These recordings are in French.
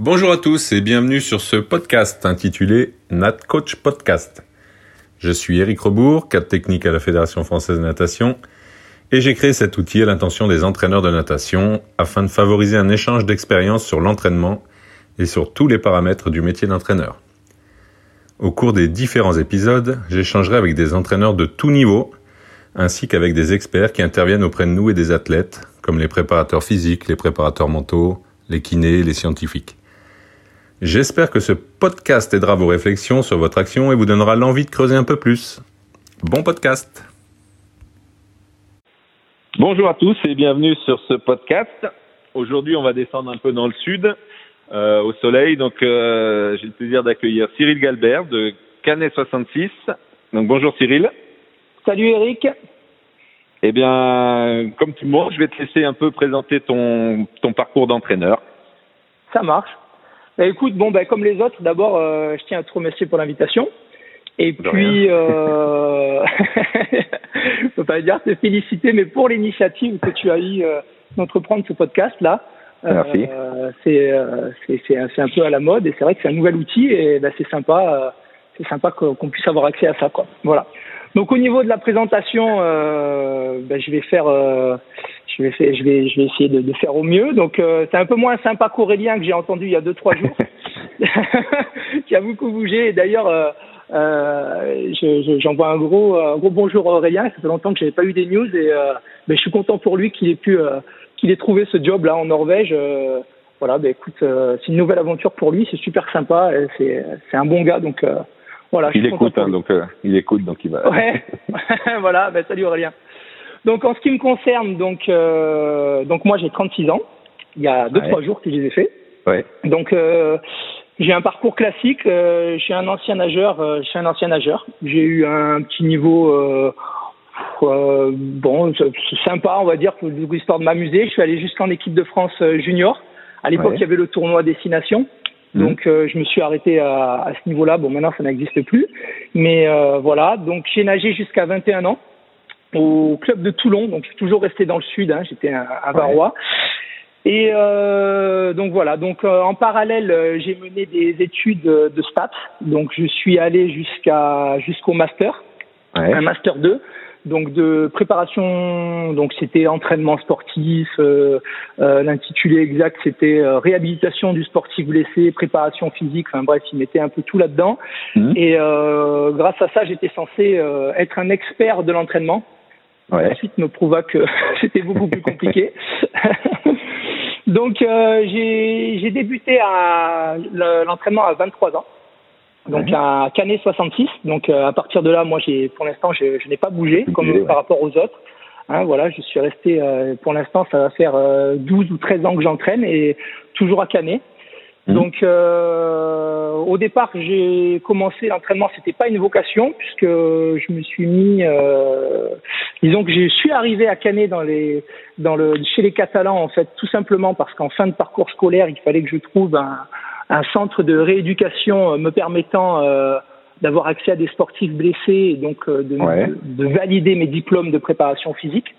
Bonjour à tous et bienvenue sur ce podcast intitulé Nat Coach Podcast. Je suis Eric Rebourg, cadre technique à la Fédération française de natation, et j'ai créé cet outil à l'intention des entraîneurs de natation afin de favoriser un échange d'expériences sur l'entraînement et sur tous les paramètres du métier d'entraîneur. Au cours des différents épisodes, j'échangerai avec des entraîneurs de tout niveau, ainsi qu'avec des experts qui interviennent auprès de nous et des athlètes, comme les préparateurs physiques, les préparateurs mentaux, les kinés, les scientifiques. J'espère que ce podcast aidera vos réflexions sur votre action et vous donnera l'envie de creuser un peu plus. Bon podcast Bonjour à tous et bienvenue sur ce podcast. Aujourd'hui, on va descendre un peu dans le sud, euh, au soleil. Donc, euh, j'ai le plaisir d'accueillir Cyril Galbert de Canet 66. Donc, bonjour Cyril. Salut Eric. Eh bien, comme tout le monde, je vais te laisser un peu présenter ton, ton parcours d'entraîneur. Ça marche. Bah, écoute, bon, bah, comme les autres, d'abord, euh, je tiens à te remercier pour l'invitation. Et puis, euh, je peux pas dire te féliciter, mais pour l'initiative que tu as eu euh, d'entreprendre ce podcast-là. Merci. Euh, c'est, c'est, un peu à la mode et c'est vrai que c'est un nouvel outil et bah, c'est sympa, c'est sympa qu'on, puisse avoir accès à ça, quoi. Voilà. Donc au niveau de la présentation, bah, je vais faire je vais, je vais, je vais essayer de, de faire au mieux. Donc, euh, c'est un peu moins sympa qu'Aurélien que j'ai entendu il y a deux trois jours, qui a beaucoup bougé. Et d'ailleurs, euh, euh, j'envoie un gros, un gros bonjour à Aurélien. Ça fait longtemps que j'avais pas eu des news et euh, ben, je suis content pour lui qu'il ait pu, euh, qu'il ait trouvé ce job là en Norvège. voilà, ben écoute, c'est une nouvelle aventure pour lui. C'est super sympa. C'est, c'est un bon gars, donc. Voilà, il écoute, hein, donc il écoute, donc il va. Ouais, voilà. Ben, salut Aurélien. Donc en ce qui me concerne, donc euh, donc moi j'ai 36 ans. Il y a deux trois jours que je les ai faits. Ouais. Donc euh, j'ai un parcours classique. Euh, je suis un ancien nageur. Euh, je suis un ancien nageur. J'ai eu un petit niveau euh, euh, bon sympa, on va dire, pour l'histoire de m'amuser. Je suis allé jusqu'en équipe de France junior. À l'époque, il y avait le tournoi destination. Mmh. Donc je me suis arrêté à, à ce niveau-là. Bon, maintenant ça n'existe plus, mais voilà. Donc j'ai nagé jusqu'à 21 ans au club de Toulon, donc je suis toujours resté dans le sud, hein, j'étais à, à Varois. Et euh, donc voilà, donc euh, en parallèle, euh, j'ai mené des études de stats, donc je suis allé jusqu'à jusqu'au master, ouais. un master 2 donc de préparation, donc c'était entraînement sportif, euh, euh, l'intitulé exact c'était euh, réhabilitation du sportif blessé, préparation physique, enfin bref, il mettait un peu tout là-dedans. Mmh. Et grâce à ça, j'étais censé être un expert de l'entraînement. Ouais. Ensuite, me prouva que c'était beaucoup plus compliqué. Donc, euh, j'ai débuté à l'entraînement à 23 ans, donc ouais. à Canet 66. Donc, euh, à partir de là, moi, j'ai pour l'instant, je, je n'ai pas bougé comme ouais. par rapport aux autres. Hein, voilà, je suis resté, euh, pour l'instant, ça va faire 12 ou 13 ans que j'entraîne et toujours à Canet. Mmh. Donc, euh, au départ, j'ai commencé l'entraînement. C'était pas une vocation puisque je me suis mis, euh, disons que je suis arrivé à Canet dans les, dans le, chez les Catalans en fait, tout simplement parce qu'en fin de parcours scolaire, il fallait que je trouve un, un centre de rééducation me permettant euh, d'avoir accès à des sportifs blessés et donc euh, de, ouais. de, de valider mes diplômes de préparation physique.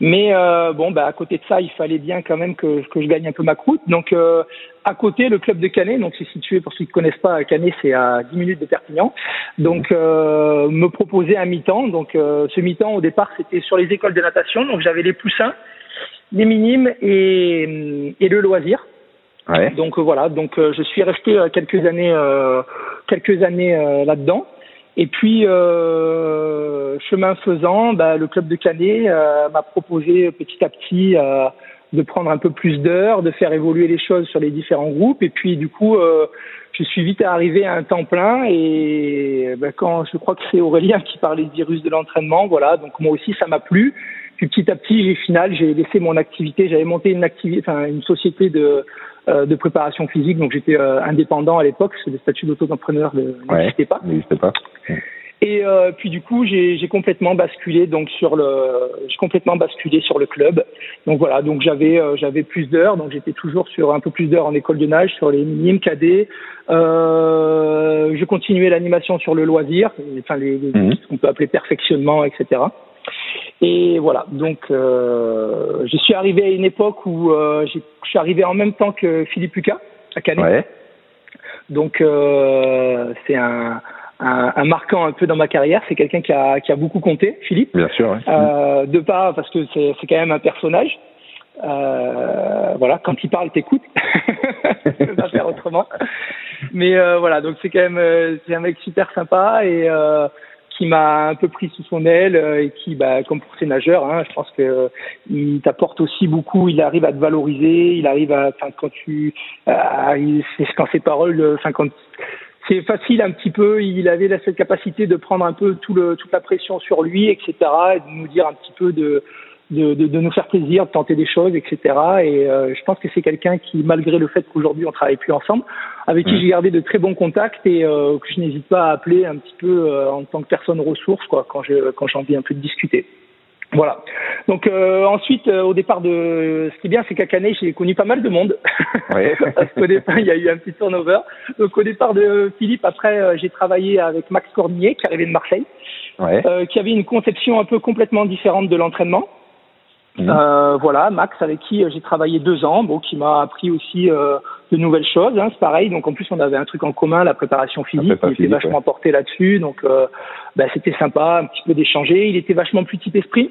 Mais euh, bon, bah, à côté de ça, il fallait bien quand même que, que je gagne un peu ma croûte. Donc, euh, à côté, le club de Canet, donc c'est situé, pour ceux qui ne connaissent pas, Canet, c'est à 10 minutes de Perpignan. Donc, euh, me proposait un mi-temps. Donc, euh, ce mi-temps, au départ, c'était sur les écoles de natation. Donc, j'avais les poussins, les minimes et, et le loisir. Donc voilà, donc je suis resté quelques années, quelques années là-dedans. Et puis, euh, chemin faisant, bah, le club de Canet euh, m'a proposé petit à petit euh, de prendre un peu plus d'heures, de faire évoluer les choses sur les différents groupes. Et puis, du coup, euh, je suis vite arrivé à un temps plein. Et bah, quand je crois que c'est Aurélien qui parlait du virus de l'entraînement, voilà. Donc moi aussi, ça m'a plu. Puis petit à petit, j'ai final, j'ai laissé mon activité. J'avais monté une activité, enfin une société de euh, de préparation physique. Donc j'étais euh, indépendant à l'époque, parce que le statut d'auto-entrepreneur n'existait ouais, pas. N'existait pas. Et euh, puis du coup, j'ai complètement basculé donc sur le, j'ai complètement basculé sur le club. Donc voilà, donc j'avais euh, j'avais plus d'heures, donc j'étais toujours sur un peu plus d'heures en école de nage, sur les minimes cadets. Euh, je continuais l'animation sur le loisir, enfin les, les Mhm. ce qu'on peut appeler perfectionnement, etc. Et voilà, donc euh, je suis arrivé à une époque où euh, je suis arrivé en même temps que Philippe Lucas. à Canet. Donc c'est un, un, marquant un peu dans ma carrière. C'est quelqu'un qui a, qui a beaucoup compté, Philippe. Bien sûr. Euh, de pas parce que c'est quand même un personnage. Euh, voilà, quand il parle, t'écoutes. Je peux pas faire autrement. Mais euh, voilà, donc c'est quand même euh, c'est un mec super sympa et euh, qui m'a un peu pris sous son aile et qui, bah, comme pour ses nageurs, hein, je pense que il t'apporte aussi beaucoup. Il arrive à te valoriser. Il arrive à, enfin, quand tu, à, quand ses paroles, enfin quand c'est facile un petit peu. Il avait cette capacité de prendre un peu tout le, toute la pression sur lui, etc., et de nous dire un petit peu de, de, de, de nous faire plaisir, de tenter des choses, etc. Et euh, je pense que c'est quelqu'un qui, malgré le fait qu'aujourd'hui on travaille plus ensemble, avec qui j'ai gardé de très bons contacts et euh, que je n'hésite pas à appeler un petit peu euh, en tant que personne ressource, quoi, quand j'ai quand j'ai envie un peu de discuter. Voilà. Donc euh, ensuite, euh, au départ de, ce qui est bien, c'est qu'à Canet, j'ai connu pas mal de monde. Oui. Parce qu'au départ, il y a eu un petit turnover. Donc au départ de Philippe, après, euh, j'ai travaillé avec Max Cornier, qui arrivait de Marseille, ouais. qui avait une conception un peu complètement différente de l'entraînement. Mmh. voilà, Max, avec qui j'ai travaillé deux ans, bon, qui m'a appris aussi de nouvelles choses. Hein, c'est pareil. Donc en plus, on avait un truc en commun, la préparation physique. il était vachement porté là-dessus. Donc bah, c'était sympa, un petit peu d'échanger. Il était vachement plus typé sprint.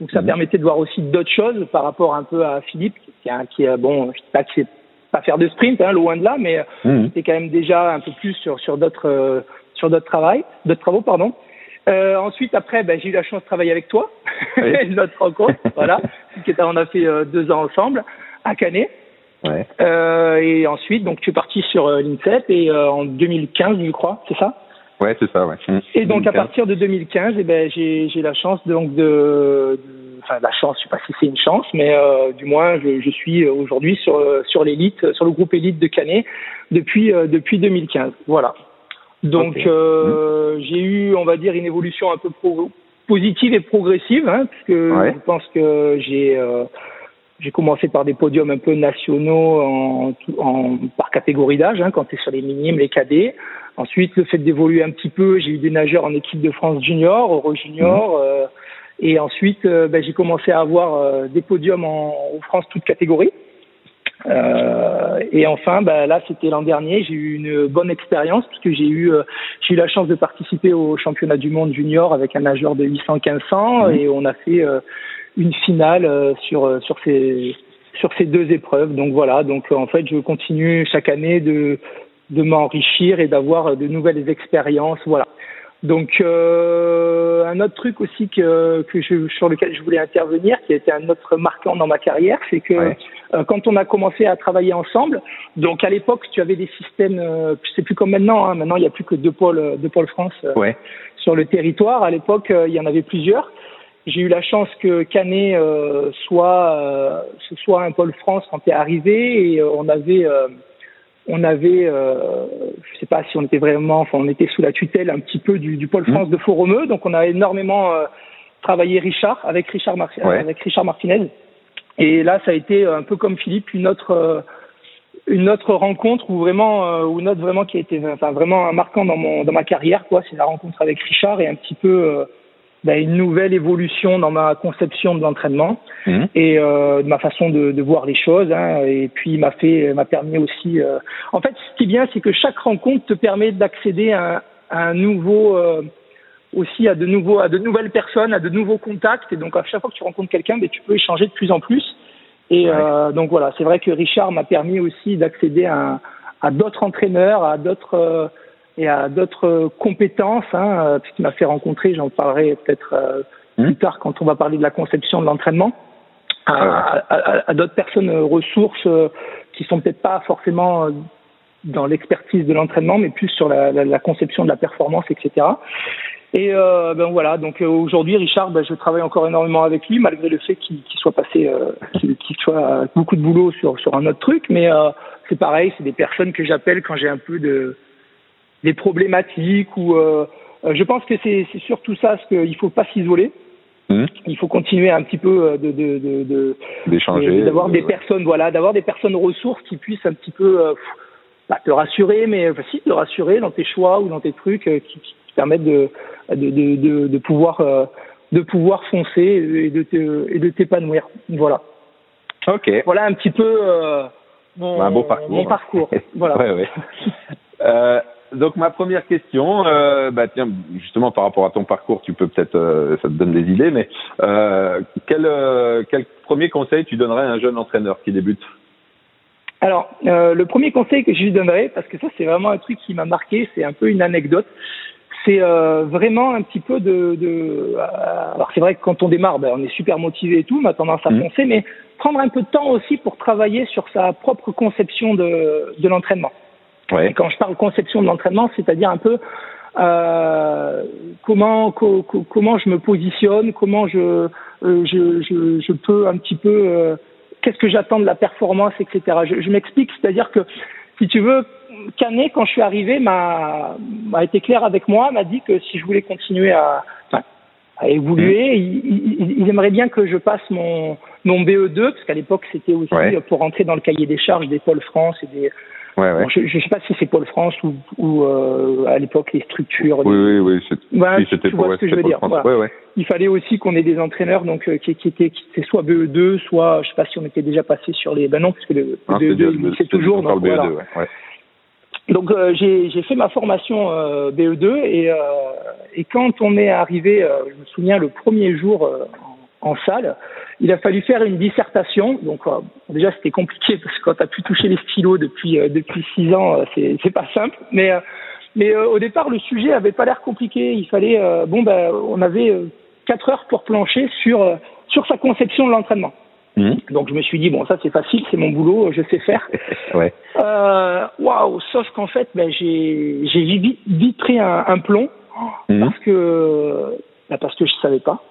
Donc ça mhm. permettait de voir aussi d'autres choses par rapport un peu à Philippe, qui, a, qui a, bon, je sais pas que c'est pas faire de sprint, hein, loin de là, mais mmh. c'était quand même déjà un peu plus sur sur d'autres euh, sur d'autres travail, d'autres travaux, pardon. Euh, ensuite, après, ben, j'ai eu la chance de travailler avec toi, oui. notre rencontre, voilà. On a fait euh, deux ans ensemble à Canet. Ouais. Euh, et ensuite, donc, tu es parti sur euh, l'INSEP et en 2015, je crois, c'est ça? Ouais, c'est ça, ouais. Mmh. Et donc 2015. à partir de 2015, eh ben j'ai j'ai la chance donc de, enfin la chance, je sais pas si c'est une chance, mais euh, du moins je, je suis aujourd'hui sur sur l'élite, sur le groupe élite de Canet depuis euh, depuis 2015. Voilà. Donc okay. euh, mmh. j'ai eu, on va dire, une évolution un peu pro positive et progressive, hein, puisque ouais. je pense que j'ai euh, j'ai commencé par des podiums un peu nationaux en, en par catégorie d'âge, hein, quand tu es sur les minimes, les cadets. Ensuite, le fait d'évoluer un petit peu, j'ai eu des nageurs en équipe de France junior, Euro junior. Mmh. Euh, et ensuite, euh, ben, j'ai commencé à avoir euh, des podiums en, en France toutes catégories. Euh, et enfin, ben, là, c'était l'an dernier. J'ai eu une bonne expérience puisque j'ai eu, euh, j'ai eu la chance de participer au championnat du monde junior avec un nageur de 800-1500 mmh. et on a fait une finale sur sur ces sur ces deux épreuves. Donc voilà. Donc en fait, je continue chaque année de de m'enrichir et d'avoir de nouvelles expériences. Voilà. Donc euh, un autre truc aussi que, que je, sur lequel je voulais intervenir, qui a été un autre marquant dans ma carrière, c'est que ouais. euh, quand on a commencé à travailler ensemble, donc à l'époque tu avais des systèmes, euh, c'est plus comme maintenant, hein, maintenant il n'y a plus que deux pôles, deux pôles France euh, ouais. sur le territoire. À l'époque euh, il y en avait plusieurs. J'ai eu la chance que Canet euh, soit ce soit un pôle France quand tu es arrivé et on avait on avait, euh, je sais pas si on était vraiment, enfin on était sous la tutelle un petit peu du, du pôle mmh. France mmh. de Foromeux, donc on a énormément euh, travaillé Richard avec Richard Mar ouais. avec Richard Martinez. Et là, ça a été un peu comme Philippe, une autre euh, une autre rencontre où vraiment euh, ou une autre vraiment qui a été enfin vraiment marquant dans mon dans ma carrière quoi, c'est la rencontre avec Richard et un petit peu ben, une nouvelle évolution dans ma conception de l'entraînement mmh. et euh, de ma façon de, de voir les choses. Hein, et puis m'a fait, m'a permis aussi. Euh... En fait, ce qui est bien, c'est que chaque rencontre te permet d'accéder à, à, un nouveau, euh, aussi à de nouveaux, à de nouvelles personnes, à de nouveaux contacts. Et donc à chaque fois que tu rencontres quelqu'un, ben, tu peux échanger de plus en plus. Et ouais. euh, donc voilà, c'est vrai que Richard m'a permis aussi d'accéder à, à d'autres entraîneurs, à d'autres euh, et à d'autres compétences, hein, euh, qui m'a fait rencontrer, j'en parlerai peut-être euh, mmh. plus tard quand on va parler de la conception de l'entraînement, à, à, à, à d'autres personnes euh, ressources euh, qui sont peut-être pas forcément euh, dans l'expertise de l'entraînement, mais plus sur la, la, la, conception de la performance, etc. Et euh, ben voilà, donc aujourd'hui, Richard, ben, je travaille encore énormément avec lui, malgré le fait qu'il qu soit passé, euh, qu'il qu soit beaucoup de boulot sur sur un autre truc, mais euh, c'est pareil, c'est des personnes que j'appelle quand j'ai un peu de des problématiques ou euh, je pense que c'est surtout ça, ce qu'il faut pas s'isoler. Mmh. Il faut continuer un petit peu de de de d'échanger, d'avoir des personnes voilà, d'avoir des personnes ressources qui puissent un petit peu euh, bah, te rassurer, mais enfin, si te rassurer dans tes choix ou dans tes trucs euh, qui, qui, permettent de de de de, de pouvoir euh, de pouvoir foncer et de te, et de t'épanouir. Voilà. Ok. Voilà un petit peu mon, un beau parcours, mon parcours. voilà. ouais, ouais. euh, donc ma première question, euh, bah tiens, justement par rapport à ton parcours, tu peux peut-être, euh, ça te donne des idées, mais euh, quel, euh, quel premier conseil tu donnerais à un jeune entraîneur qui débute? Alors, euh, le premier conseil que je lui donnerais, parce que ça c'est vraiment un truc qui m'a marqué, c'est un peu une anecdote, c'est vraiment un petit peu de, de alors c'est vrai que quand on démarre, ben, on est super motivé et tout, on a tendance à mmh. foncer, mais prendre un peu de temps aussi pour travailler sur sa propre conception de, de l'entraînement. Ouais. quand je parle conception de l'entraînement, c'est-à-dire un peu euh, comment co co comment je me positionne, comment je euh, je, je, je, peux un petit peu euh, qu'est-ce que j'attends de la performance, etc. Je, je m'explique, c'est-à-dire que si tu veux, Canet quand je suis arrivé m'a m'a été clair avec moi, m'a dit que si je voulais continuer à enfin, à évoluer, mmh. il, il, il, aimerait bien que je passe mon mon BE2 parce qu'à l'époque c'était aussi ouais. pour rentrer dans le cahier des charges des pôles France et des Ouais, ouais. Bon, je ne sais pas si c'est Pôle France ou, ou euh, à l'époque les structures. Oui, oui, oui. Voilà, c'était pour, ce que je veux dire. Voilà. Ouais, ouais. Il fallait aussi qu'on ait des entraîneurs donc euh, qui, qui étaient qui étaient soit BE2, soit je sais pas si on était déjà passé sur les. Ben non, parce que le, ah, BE2 c'est toujours. Donc, BE2, voilà. ouais. Donc euh, j'ai fait ma formation euh, BE2 et, et quand on est arrivé, je me souviens le premier jour en, en salle, il a fallu faire une dissertation. Donc euh, déjà c'était compliqué parce que quand tu as pu toucher les stylos depuis euh, depuis six ans, euh, c'est c'est pas simple. Mais mais au départ le sujet avait pas l'air compliqué. Il fallait bon ben on avait quatre heures pour plancher sur sur sa conception de l'entraînement. Mmh. Donc je me suis dit bon ça c'est facile, c'est mon boulot, je sais faire. ouais. Waouh, wow, sauf qu'en fait ben j'ai j'ai vite, vite pris un, un plomb mmh. parce que ben, parce que je savais pas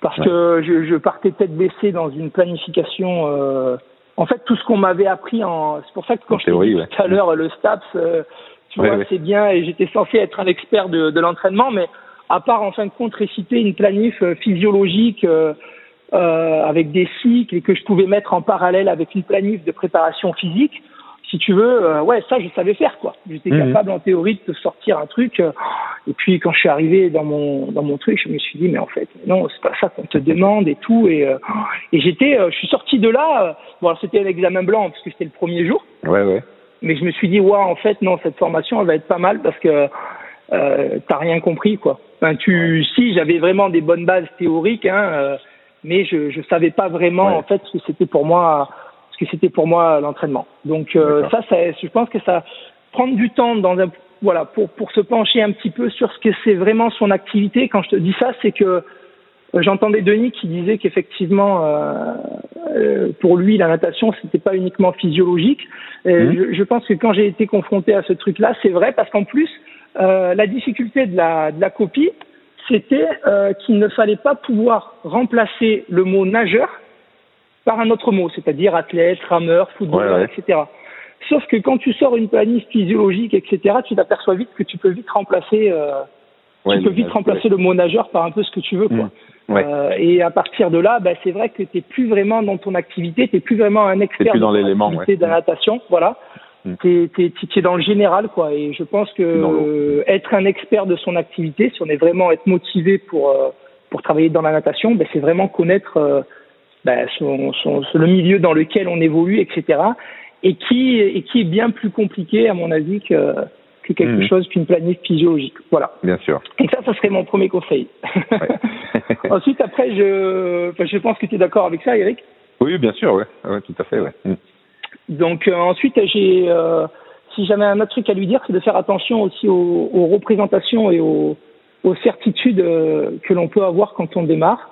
parce ouais. que je, je, partais tête baissée dans une planification. Euh, en fait, tout ce qu'on m'avait appris en. C'est pour ça que quand en je t'ai dit ouais. tout à l'heure le STAPS, euh, tu ouais, vois, c'est bien et j'étais censé être un expert de, de l'entraînement, mais à part en fin de compte réciter une planif euh, physiologique euh, euh, avec des cycles et que je pouvais mettre en parallèle avec une planif de préparation physique, si tu veux, euh, ouais, ça je savais faire quoi. J'étais mmh. capable en théorie de te sortir un truc. Euh, et puis quand je suis arrivé dans mon dans mon truc, je me suis dit mais en fait non, c'est pas ça qu'on te demande et tout. Et euh, et j'étais, je suis sorti de là. bon, c'était un examen blanc parce que c'était le premier jour. Ouais ouais. Mais je me suis dit ouais, en fait non, cette formation elle va être pas mal parce que euh, t'as rien compris quoi. Enfin, tu, si j'avais vraiment des bonnes bases théoriques, hein, mais je je savais pas vraiment ouais. en fait ce que c'était pour moi que c'était pour moi l'entraînement. Donc euh, ça, ça, je pense que ça prendre du temps dans un voilà pour pour se pencher un petit peu sur ce que c'est vraiment son activité. Quand je te dis ça, c'est que euh, j'entendais Denis qui disait qu'effectivement euh, pour lui la natation c'était pas uniquement physiologique. Mmh. je, je, pense que quand j'ai été confronté à ce truc-là, c'est vrai parce qu'en plus euh, la difficulté de la de la copie, c'était euh, qu'il ne fallait pas pouvoir remplacer le mot nageur par un autre mot, c'est-à-dire athlète, rameur, footballeur, ouais, ouais. etc. Sauf que quand tu sors une planif physiologique, etc., tu t'aperçois vite que tu peux vite remplacer, euh, ouais, tu peux vite remplacer le mot nageur par un peu ce que tu veux, quoi. Mmh. Euh, et à partir de là, bah, c'est vrai que tu n'es plus vraiment dans ton activité, tu n'es plus vraiment un expert dans l'élément ouais. de la natation, voilà. Mmh. Tu es, es, dans le général, quoi. Et je pense que euh, être un expert de son activité, si on est vraiment être motivé pour euh, pour travailler dans la natation, bah, c'est vraiment connaître ben, son, son, le milieu dans lequel on évolue, etc. Et qui, et qui est bien plus compliqué, à mon avis, que, que quelque mmh. chose qu'une planif physiologique. Voilà. Bien sûr. Donc ça, ça serait mon premier conseil. Ouais. Ensuite, après, je, enfin, je pense que tu es d'accord avec ça, Eric? Oui, bien sûr, ouais, ouais tout à fait, ouais. Mmh. Donc euh, ensuite, j'ai, euh, si j'avais un autre truc à lui dire, c'est de faire attention aussi aux, aux représentations et aux, aux certitudes euh, que l'on peut avoir quand on démarre,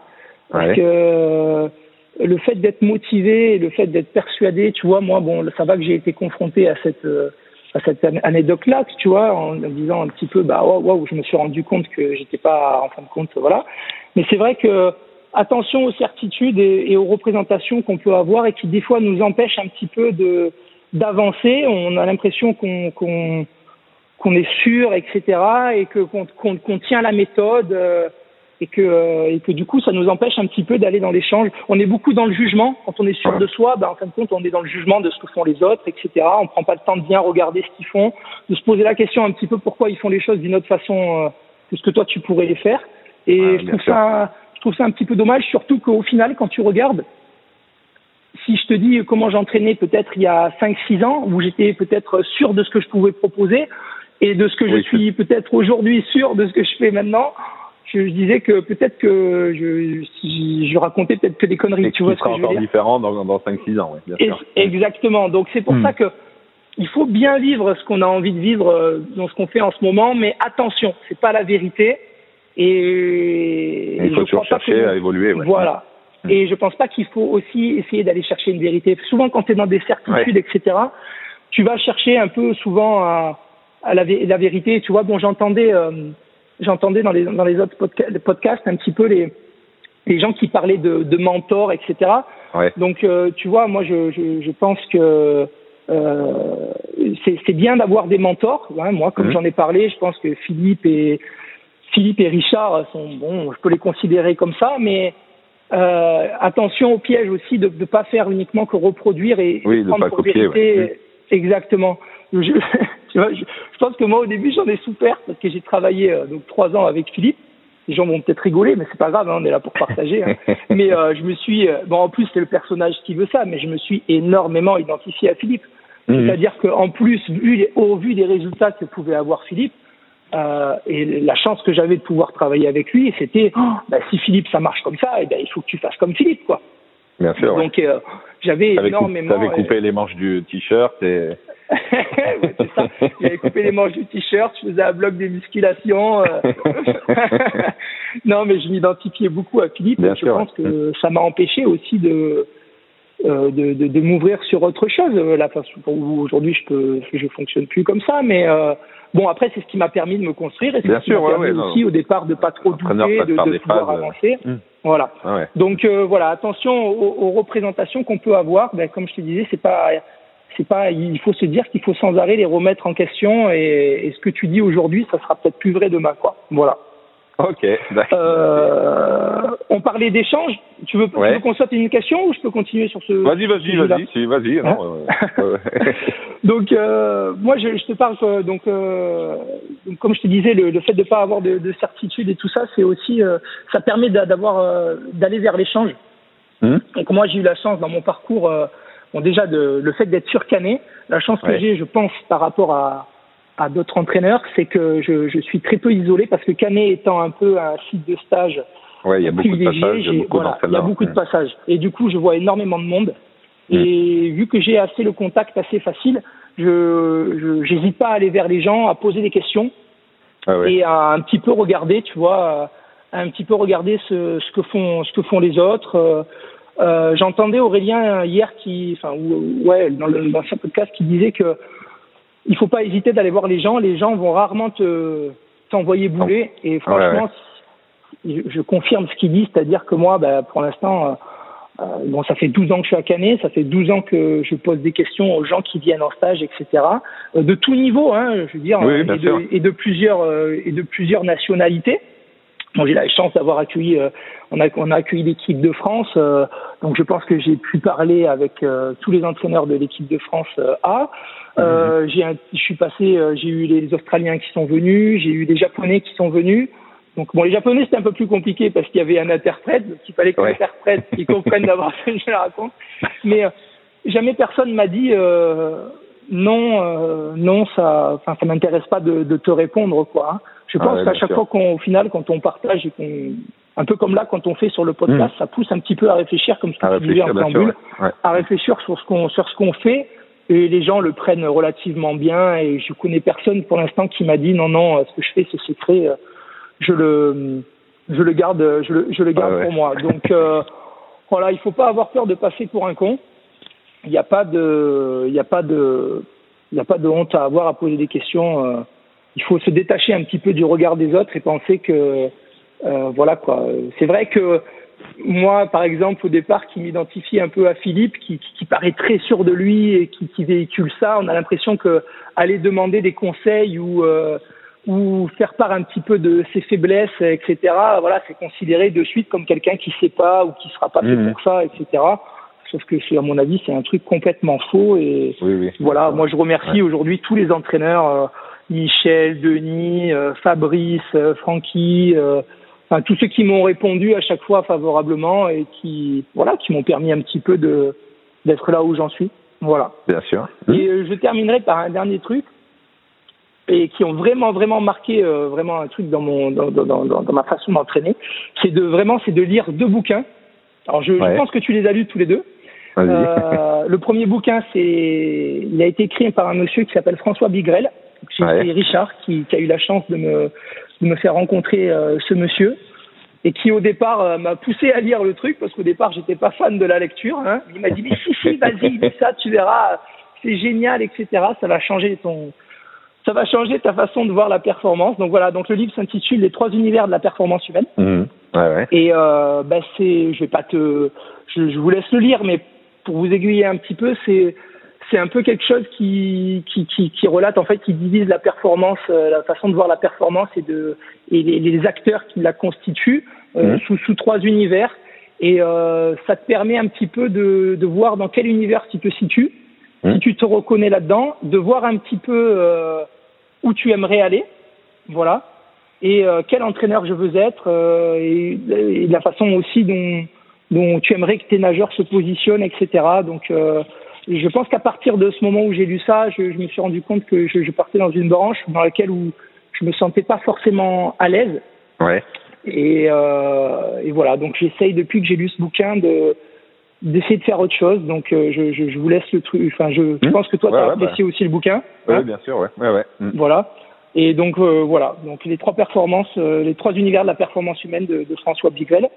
parce ouais. que le fait d'être motivé le fait d'être persuadé, tu vois, moi, bon, ça va que j'ai été confronté à cette euh, à cette anecdote-là, tu vois, en me disant un petit peu, bah, waouh, wow, je me suis rendu compte que j'étais pas, en fin de compte, voilà. Mais c'est vrai que attention aux certitudes et, aux représentations qu'on peut avoir et qui des fois nous empêchent un petit peu de d'avancer. On a l'impression qu'on qu'on qu'on est sûr, etc., et que qu'on qu'on qu tient la méthode. Euh, et que, euh, et que du coup ça nous empêche un petit peu d'aller dans l'échange. On est beaucoup dans le jugement. Quand on est sûr de soi, ben, en fin de compte, on est dans le jugement de ce que font les autres, etc. On prend pas le temps de bien regarder ce qu'ils font, de se poser la question un petit peu pourquoi ils font les choses d'une autre façon euh, que ce que toi tu pourrais les faire. Et ouais, je trouve ça, je trouve ça un petit peu dommage, surtout qu'au final, quand tu regardes, si je te dis comment j'entraînais peut-être il y a 5-6 ans, où j'étais peut-être sûr de ce que je pouvais proposer et de ce que je suis peut-être aujourd'hui sûr de ce que je fais maintenant, je, disais que peut-être que je, si je racontais peut-être que des conneries. tu vois ce que je veux dire différent dans, dans 5-6 ans, oui, bien sûr. Exactement. Donc c'est pour hmm. ça que il faut bien vivre ce qu'on a envie de vivre euh, dans ce qu'on fait en ce moment, mais attention, c'est pas la vérité. Et, il faut toujours chercher à évoluer. Voilà. Hmm. Et je pense pas qu'il faut aussi essayer d'aller chercher une vérité. Souvent, quand tu es dans des certitudes, etc., tu vas chercher un peu souvent à, à la, la, vérité. Tu vois, bon, j'entendais, euh, j'entendais dans les dans les autres podcasts un petit peu les les gens qui parlaient de, de mentors, etc. Ouais. Donc, euh, tu vois, moi, je, je, je pense que euh, c'est bien d'avoir des mentors. Hein. Moi, comme mhm. j'en ai parlé, je pense que Philippe et Philippe et Richard sont bon. Je peux les considérer comme ça, mais euh, attention au piège aussi de ne pas faire uniquement que reproduire et, oui, prendre pas pour copier, vérité ouais. exactement. Je, tu vois, je, je, pense que moi au début j'en ai souffert parce que j'ai travaillé euh, donc trois ans avec Philippe. Les gens vont peut-être rigoler, mais c'est pas grave, hein, on est là pour partager. Hein. mais euh, je me suis, euh, bon en plus c'est le personnage qui veut ça, mais je me suis énormément identifié à Philippe. Mhm. C'est-à-dire qu'en plus, vu, au vu des résultats que pouvait avoir Philippe, euh, et la chance que j'avais de pouvoir travailler avec lui, c'était oh, bah, si Philippe ça marche comme ça, eh ben, il faut que tu fasses comme Philippe, quoi. Bien sûr. Donc euh, j'avais énormément. Avais coupé euh, les manches du t-shirt et. ouais, c'est ça. J'avais coupé les manches du t-shirt, je faisais un bloc des musculations. Euh. non, mais je m'identifiais beaucoup à Philippe. Bien je sûr, pense que ça m'a empêché aussi de euh, de, de, de m'ouvrir sur autre chose. Euh, la façon où aujourd'hui je peux, je fonctionne plus comme ça, mais euh, bon après c'est ce qui m'a permis de me construire et c'est ce qui m'a permis ouais, aussi au départ de pas trop douter, de, de, de pouvoir avancer. Euh... Voilà. Ah ouais. Donc euh, voilà, attention aux, aux représentations qu'on peut avoir. Ben, comme je te disais, c'est pas c'est pas il faut se dire qu'il faut sans arrêt les remettre en question et, et ce que tu dis aujourd'hui, ça sera peut-être plus vrai demain quoi. Voilà. Ok, d'accord. Euh, on parlait d'échange. Tu veux, Ouais. veux qu'on saute une question ou je peux continuer sur ce Vas-y, vas-y, vas-y, vas-y. Hein ouais. Donc, euh, moi, je, je te parle euh, donc, euh, donc, comme je te disais, le, le fait de pas avoir de, de certitude et tout ça, c'est aussi, euh, ça permet d'a- d'avoir, euh, d'aller vers l'échange. Hum Donc moi, j'ai eu la chance dans mon parcours, euh, bon déjà de, le fait d'être surcané, la chance que Ouais. j'ai, je pense, par rapport à, à d'autres entraîneurs, c'est que je, je suis très peu isolé parce que Canet étant un peu un site de stage Ouais, il y a beaucoup de privilégié, passages, il y a beaucoup voilà, il y a d'entraîneurs. beaucoup de Hum. passages. Et du coup, je vois énormément de monde. Et vu que j'ai assez le contact assez facile, je j'hésite pas à aller vers les gens, à poser des questions Ah ouais. et à un petit peu regarder, tu vois, à un petit peu regarder ce, ce que font ce que font les autres. Euh, euh, J'entendais Aurélien hier qui, enfin, ou- ouais, dans le dans son podcast, qui disait que il faut pas hésiter d'aller voir les gens. Les gens vont rarement te t'envoyer bouler. Et franchement, je, je confirme ce qu'il dit, c'est-à-dire que moi, bah, pour l'instant, euh, euh, bon, ça fait 12 ans que je suis à Canet, ça fait 12 ans que je pose des questions aux gens qui viennent en stage, etc. Euh, de tout niveau, hein, je veux dire, Oui, et, de, et de plusieurs euh, et de plusieurs nationalités. Bon, j'ai la chance d'avoir accueilli, euh, on a on a accueilli l'équipe de France, euh, donc je pense que j'ai pu parler avec euh, tous les entraîneurs de l'équipe de France euh, A. Euh, j'ai je suis passé, euh, j'ai eu les Australiens qui sont venus, j'ai eu les Japonais qui sont venus. Donc bon, les Japonais c'était un peu plus compliqué parce qu'il y avait un interprète, donc il fallait que Ouais. l'interprète il comprenne d'abord ce que je raconte. Mais euh, jamais personne m'a dit euh, non, euh, non, ça, enfin ça m'intéresse pas de, de te répondre quoi. hein. Je Ah pense ouais, qu'à chaque sûr. fois qu'on, au final, quand on partage et qu'on, un peu comme là quand on fait sur le podcast, ça pousse un petit peu à réfléchir comme ce que tu disais en préambule ouais. Ouais. à réfléchir sur ce qu'on sur ce qu'on fait et les gens le prennent relativement bien et je connais personne pour l'instant qui m'a dit non non ce que je fais c'est secret euh, je le je le garde je le, je le garde Ah pour moi donc euh, voilà il faut pas avoir peur de passer pour un con il n'y a pas de il y a pas de il n'y a pas de honte à avoir à poser des questions euh, il faut se détacher un petit peu du regard des autres et penser que euh, voilà quoi c'est vrai que moi, par exemple, au départ, qui m'identifie un peu à Philippe, qui, qui, qui paraît très sûr de lui et qui, qui véhicule ça, on a l'impression que aller demander des conseils ou euh, ou faire part un petit peu de ses faiblesses, etc. Voilà, c'est considéré de suite comme quelqu'un qui sait pas ou qui sera pas fait Mhm. pour ça, etc. Sauf que, à mon avis, c'est un truc complètement faux et Oui, oui. voilà, moi je remercie aujourd'hui tous les entraîneurs, euh, Michel, Denis, euh, Fabrice, euh, Francky, euh, enfin tous ceux qui m'ont répondu à chaque fois favorablement et qui voilà, qui m'ont permis un petit peu de d'être là où j'en suis. Voilà. Bien sûr. Et je terminerai par un dernier truc et qui ont vraiment vraiment marqué euh, vraiment un truc dans mon dans, dans, dans, dans ma façon d'entraîner, c'est de vraiment c'est de lire deux bouquins. Alors je, je, pense que tu les as lus tous les deux. Euh, le premier bouquin c'est il a été écrit par un monsieur qui s'appelle François Bigrel, c'est Richard qui, qui, a eu la chance de me de me faire rencontrer euh, ce monsieur et qui au départ euh, m'a poussé à lire le truc parce qu'au départ j'étais pas fan de la lecture. Hein. Il m'a dit mais si si vas-y lis ça tu verras c'est génial etc. Ça va changer ton ça va changer ta façon de voir la performance. Donc voilà donc le livre s'intitule Les trois univers de la performance humaine. Mmh. Ouais, ouais. Et euh, bah c'est je vais pas te je, je vous laisse le lire mais pour vous aiguiller un petit peu c'est c'est un peu quelque chose qui, qui, qui, qui, relate en fait, qui divise la performance, euh, la façon de voir la performance et de et les, les acteurs qui la constituent euh, mmh. sous, sous trois univers. Et euh, ça te permet un petit peu de, de voir dans quel univers tu te situes, mmh. si tu te reconnais là-dedans, de voir un petit peu euh, où tu aimerais aller, voilà, et euh, quel entraîneur je veux être, et, et, la façon aussi dont, dont tu aimerais que tes nageurs se positionnent, etc. Donc je pense qu'à partir de ce moment où j'ai lu ça, je, je, me suis rendu compte que je, je, partais dans une branche dans laquelle où je me sentais pas forcément à l'aise. Ouais. Et, euh, et voilà, donc j'essaye depuis que j'ai lu ce bouquin de d'essayer de faire autre chose. Donc euh, je, je, je, vous laisse le truc. Enfin, je, mmh. je pense que toi, ouais, tu as ouais, apprécié bah. aussi le bouquin. Oui, hein bien sûr, ouais, ouais, ouais. Mmh. Voilà. Et donc euh, voilà, donc les trois performances, euh, les trois univers de la performance humaine de, de François Bigvel.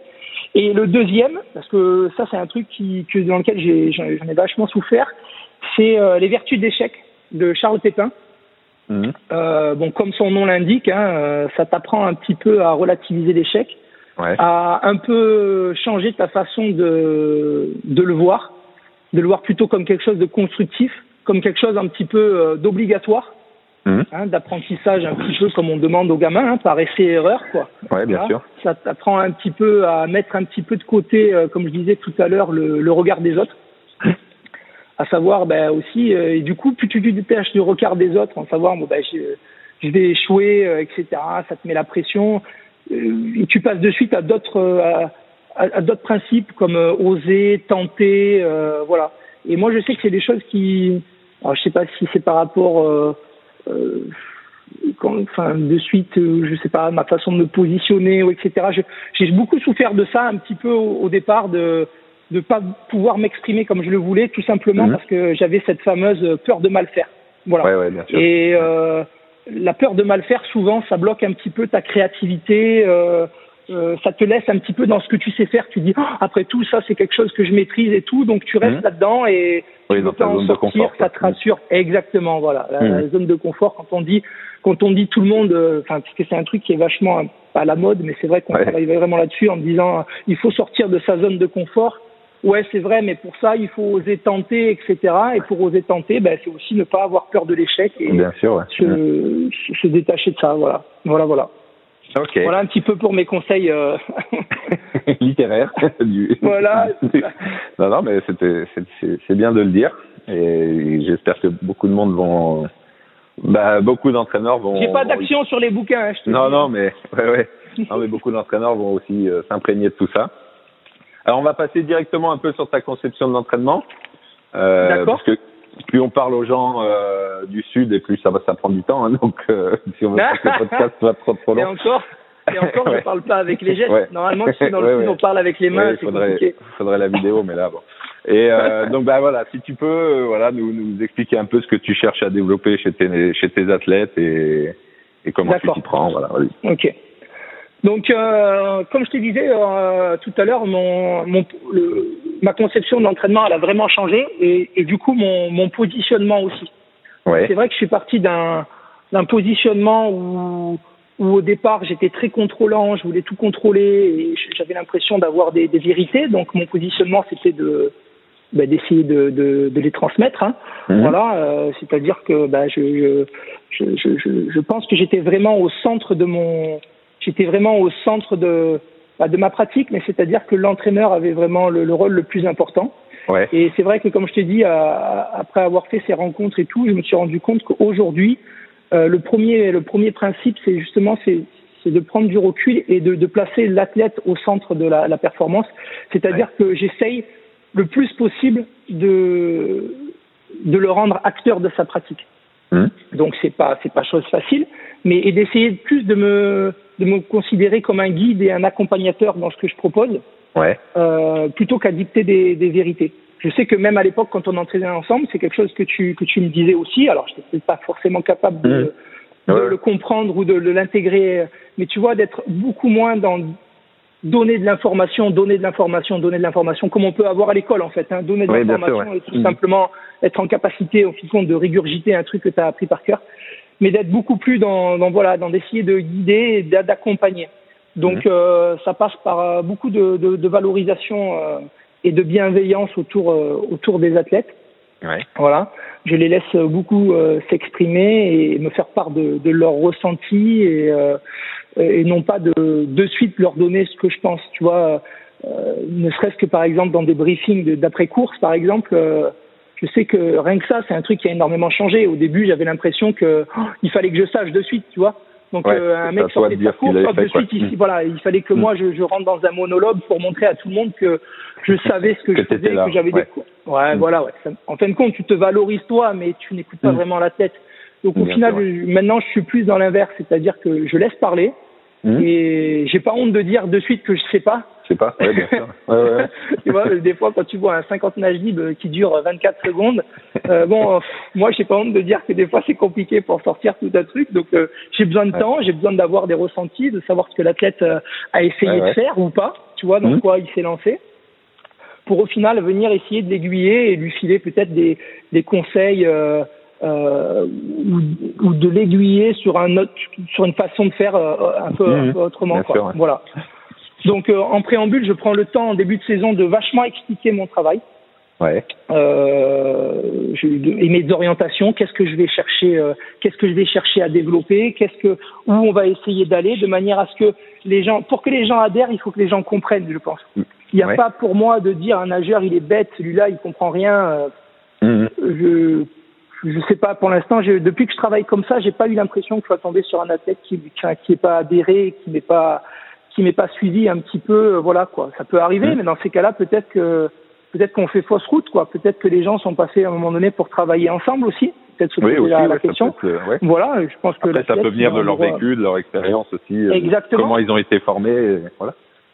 Et le deuxième, parce que ça c'est un truc qui, que dans lequel j'ai, j'en ai vachement souffert, c'est euh, Les Vertus d'échec de Charles Pépin. Mmh. Euh, bon, comme son nom l'indique, hein, euh, ça t'apprend un petit peu à relativiser l'échec, ouais. à un peu changer ta façon de, de le voir, de le voir plutôt comme quelque chose de constructif, comme quelque chose un petit peu euh, d'obligatoire. Mmh. Hein, d'apprentissage un petit peu comme on demande aux gamins, hein, par essai et erreur, quoi. Ouais, bien Voilà. sûr. Ça t'apprend un petit peu à mettre un petit peu de côté, euh, comme je disais tout à l'heure, le, le, regard des autres. à savoir, ben aussi, euh, et du coup, plus tu te détaches du regard des autres, en savoir, bon, ben, je, je vais échouer, euh, etc. Ça te met la pression, et tu passes de suite à d'autres, à, à, à d'autres principes comme oser, tenter, voilà. Et moi, je sais que c'est des choses qui, alors je sais pas si c'est par rapport quand, enfin, de suite, euh, je sais pas, ma façon de me positionner, etc. J'ai beaucoup souffert de ça un petit peu au, au départ, de ne pas pouvoir m'exprimer comme je le voulais, tout simplement Mhm. parce que j'avais cette fameuse peur de mal faire. Voilà. Ouais, ouais, bien sûr. Et euh, la peur de mal faire, souvent, ça bloque un petit peu ta créativité. Euh, euh, ça te laisse un petit peu dans ce que tu sais faire. Tu dis, Oh, après tout, ça, c'est quelque chose que je maîtrise et tout. Donc, tu restes Mhm. là-dedans et Oui, tu dans veux pas ta en zone de sortir. confort, ça te rassure. Exactement, voilà. La, Mhm. la zone de confort, quand on dit, quand on dit tout le monde, euh, enfin, parce que c'est un truc qui est vachement euh, à la mode, mais c'est vrai qu'on Ouais. travaille vraiment là-dessus en disant, il faut sortir de sa zone de confort. Ouais, c'est vrai, mais pour ça, il faut oser tenter, etc. Et pour oser tenter, ben, c'est aussi ne pas avoir peur de l'échec et Bien sûr, ouais. se, se- se détacher de ça. Voilà, voilà, voilà. Ok. Voilà un petit peu pour mes conseils. euh, Littéraire. du... Voilà. non, non, mais c'était, c'est, bien de le dire. Et j'espère que beaucoup de monde vont, bah, beaucoup d'entraîneurs vont. J'ai pas vont- d'action sur les bouquins. Hein, je te Non, dis. non, mais ouais, ouais. Non, mais beaucoup d'entraîneurs vont aussi euh, s'imprégner de tout ça. Alors, on va passer directement un peu sur ta conception de l'entraînement. Euh, D'accord. Parce que plus on parle aux gens euh, du sud et plus ça va, ça prend du temps. Hein, donc, euh, si on veut pas que le podcast soit trop trop Et long, encore, et encore, Ouais. je parle pas avec les gestes. Ouais. Normalement, sais, dans le Ouais, sud, on parle avec les mains. Il faudrait, faudrait la vidéo, mais là, bon. Et euh, donc, bah voilà, si tu peux, euh, voilà, nous, nous expliquer un peu ce que tu cherches à développer chez tes, chez tes athlètes et, et comment tu t'y prends, voilà. vas-y. Ok. Donc, euh, comme je te disais euh, tout à l'heure, mon, mon, le, ma conception de l'entraînement, elle a vraiment changé et, et du coup, mon, mon positionnement aussi. Ouais. C'est vrai que je suis parti d'un d'un positionnement où, où au départ j'étais très contrôlant, je voulais tout contrôler et j'avais l'impression d'avoir des, des vérités. Donc mon positionnement c'était de bah, d'essayer de, de, de les transmettre. Hein. Mhm. Voilà, euh, c'est-à-dire que bah, je, je, je, je, je pense que j'étais vraiment au centre de mon, j'étais vraiment au centre de bah, de ma pratique, mais c'est-à-dire que l'entraîneur avait vraiment le, le rôle le plus important. Ouais. Et c'est vrai que, comme je t'ai dit, à- après avoir fait ces rencontres et tout, je me suis rendu compte qu'aujourd'hui, euh, le premier, le premier principe, c'est justement, c'est, c'est de prendre du recul et de, de placer l'athlète au centre de la, la performance. C'est-à-dire que j'essaye le plus possible de, de le rendre acteur de sa pratique. Mmh. Donc c'est pas c'est pas chose facile, mais et d'essayer plus de me de me considérer comme un guide et un accompagnateur dans ce que je propose, ouais. euh, plutôt qu'à dicter des, des, vérités. Je sais que même à l'époque, quand on entraînait ensemble, c'est quelque chose que tu que tu me disais aussi. Alors je n'étais pas forcément capable de, mmh. de le comprendre ou de, de l'intégrer, mais tu vois d'être beaucoup moins dans donner de l'information, donner de l'information, donner de l'information, comme on peut avoir à l'école en fait. Hein, donner de l'information et tout mmh. simplement être en capacité, au compte, de régurgiter un truc que tu as appris par cœur, mais d'être beaucoup plus dans, dans voilà, dans d'essayer de guider et d'accompagner. Donc mmh. euh, ça passe par euh, beaucoup de, de, de valorisation euh, et de bienveillance autour euh, autour des athlètes. Ouais. Voilà, je les laisse beaucoup euh, s'exprimer et me faire part de, de leurs ressentis et et non pas de de suite leur donner ce que je pense. Tu vois, euh, ne serait-ce que par exemple dans des briefings d'après course, par exemple, euh, je sais que rien que ça, c'est un truc qui a énormément changé. Au début, j'avais l'impression que oh, il fallait que je sache de suite, tu vois. Donc ouais, euh, un mec sortait de sa course, hop, de suite, il, mmh. voilà, il fallait que mmh. moi je, je, rentre dans un monologue pour montrer à tout le monde que je savais ce que, que je faisais, là. que j'avais ouais. des cours. Ouais, mmh. voilà, ouais. Ça, en fin de compte, tu te valorises toi, mais tu n'écoutes pas vraiment la tête. Donc au Bien final, je, maintenant, je suis plus dans l'inverse, c'est-à-dire que je laisse parler. Mmh. Et j'ai pas honte de dire de suite que je sais pas. Je sais pas, ouais, bien sûr. Ouais, ouais. tu vois, des fois, quand tu vois un 50 nage libre qui dure 24 secondes, euh, bon, euh, moi, j'ai pas honte de dire que des fois, c'est compliqué pour sortir tout un truc. Donc, euh, j'ai besoin de temps, j'ai besoin d'avoir des ressentis, de savoir ce que l'athlète euh, a essayé de faire ou pas, tu vois, dans Mmh. quoi il s'est lancé pour au final venir essayer de l'aiguiller et lui filer peut-être des, des conseils euh, euh, ou, ou, de l'aiguiller sur un autre, sur une façon de faire euh, un, peu, mmh, un, peu, autrement. Quoi. Sûr, ouais. Voilà. Donc euh, en préambule, je prends le temps en début de saison de vachement expliquer mon travail. Ouais. Euh, et mes orientations, qu'est-ce que je vais chercher, euh, qu'est-ce que je vais chercher à développer, qu'est-ce que où on va essayer d'aller, de manière à ce que les gens, pour que les gens adhèrent, il faut que les gens comprennent, je pense. Il n'y a ouais. pas pour moi de dire un nageur il est bête, celui-là il comprend rien. Mmh. Je je sais pas pour l'instant depuis que je travaille comme ça j'ai pas eu l'impression que je sois tombé sur un athlète qui qui n'est pas adhéré qui n'est pas qui m'est pas suivi un petit peu voilà quoi. Ça peut arriver Mmh. mais dans ces cas-là peut-être que peut-être qu'on fait fausse route quoi. Peut-être que les gens sont passés à un moment donné pour travailler ensemble aussi. Peut-être se oui, poser aussi, la, la question. peut, euh, ouais. voilà je pense que Après, ça peut venir de leur vécu de leur expérience aussi euh, exactement. comment ils ont été formés et, voilà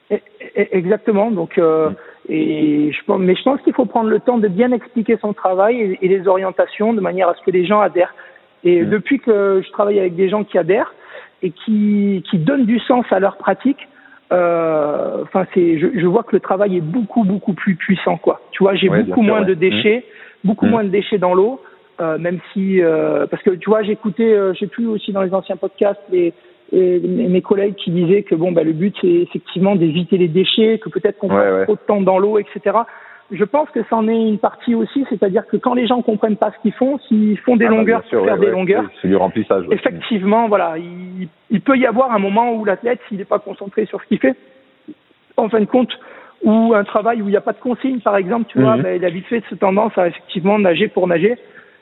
Exactement. Donc, euh, et je pense, mais je pense qu'il faut prendre le temps de bien expliquer son travail et, et, les orientations de manière à ce que les gens adhèrent. Et mmh. depuis que je travaille avec des gens qui adhèrent et qui, qui donnent du sens à leur pratique, euh, enfin, c'est, je, je, vois que le travail est beaucoup beaucoup plus puissant, quoi. Tu vois, j'ai ouais, beaucoup sûr, moins ouais. de déchets, mmh. beaucoup mmh. moins de déchets dans l'eau. Euh, même si, euh, parce que tu vois, j'écoutais, euh, j'ai plus aussi dans les anciens podcasts les et mes collègues qui disaient que bon bah le but c'est effectivement d'éviter les déchets, que peut-être qu'on ouais, passe ouais. trop de temps dans l'eau, etc. Je pense que ça en est une partie aussi, c'est-à-dire que quand les gens comprennent pas ce qu'ils font, s'ils font des ah, longueurs bah, sûr, pour faire des longueurs, c'est du remplissage. Effectivement, voilà, il, il, peut y avoir un moment où l'athlète, s'il n'est pas concentré sur ce qu'il fait, en fin de compte, ou un travail où il n'y a pas de consigne, par exemple, tu mm -hmm. vois, bah, il a vite fait de tendance à effectivement nager pour nager.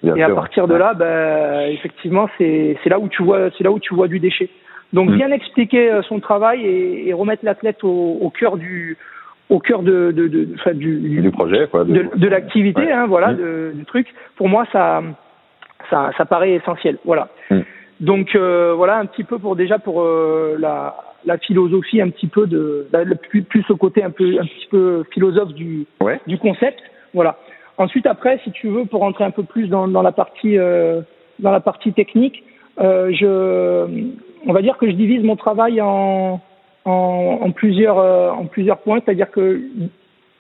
Bien et sûr, à partir de là, bah, effectivement, c'est là où tu vois, c'est là où tu vois du déchet. Donc mmh. bien expliquer euh, son travail et, et remettre l'athlète au, au, cœur du au cœur de, de, de, de du, du, projet quoi, de, l'activité ouais. hein, voilà mmh. du truc pour moi ça ça, ça paraît essentiel voilà mmh. donc euh, voilà un petit peu pour déjà pour euh, la, la philosophie un petit peu de la, plus, plus au côté un peu un petit peu philosophe du ouais. du concept voilà ensuite après si tu veux pour rentrer un peu plus dans, dans la partie euh, dans la partie technique euh, je on va dire que je divise mon travail en, en, en plusieurs, euh, en plusieurs points, c'est-à-dire que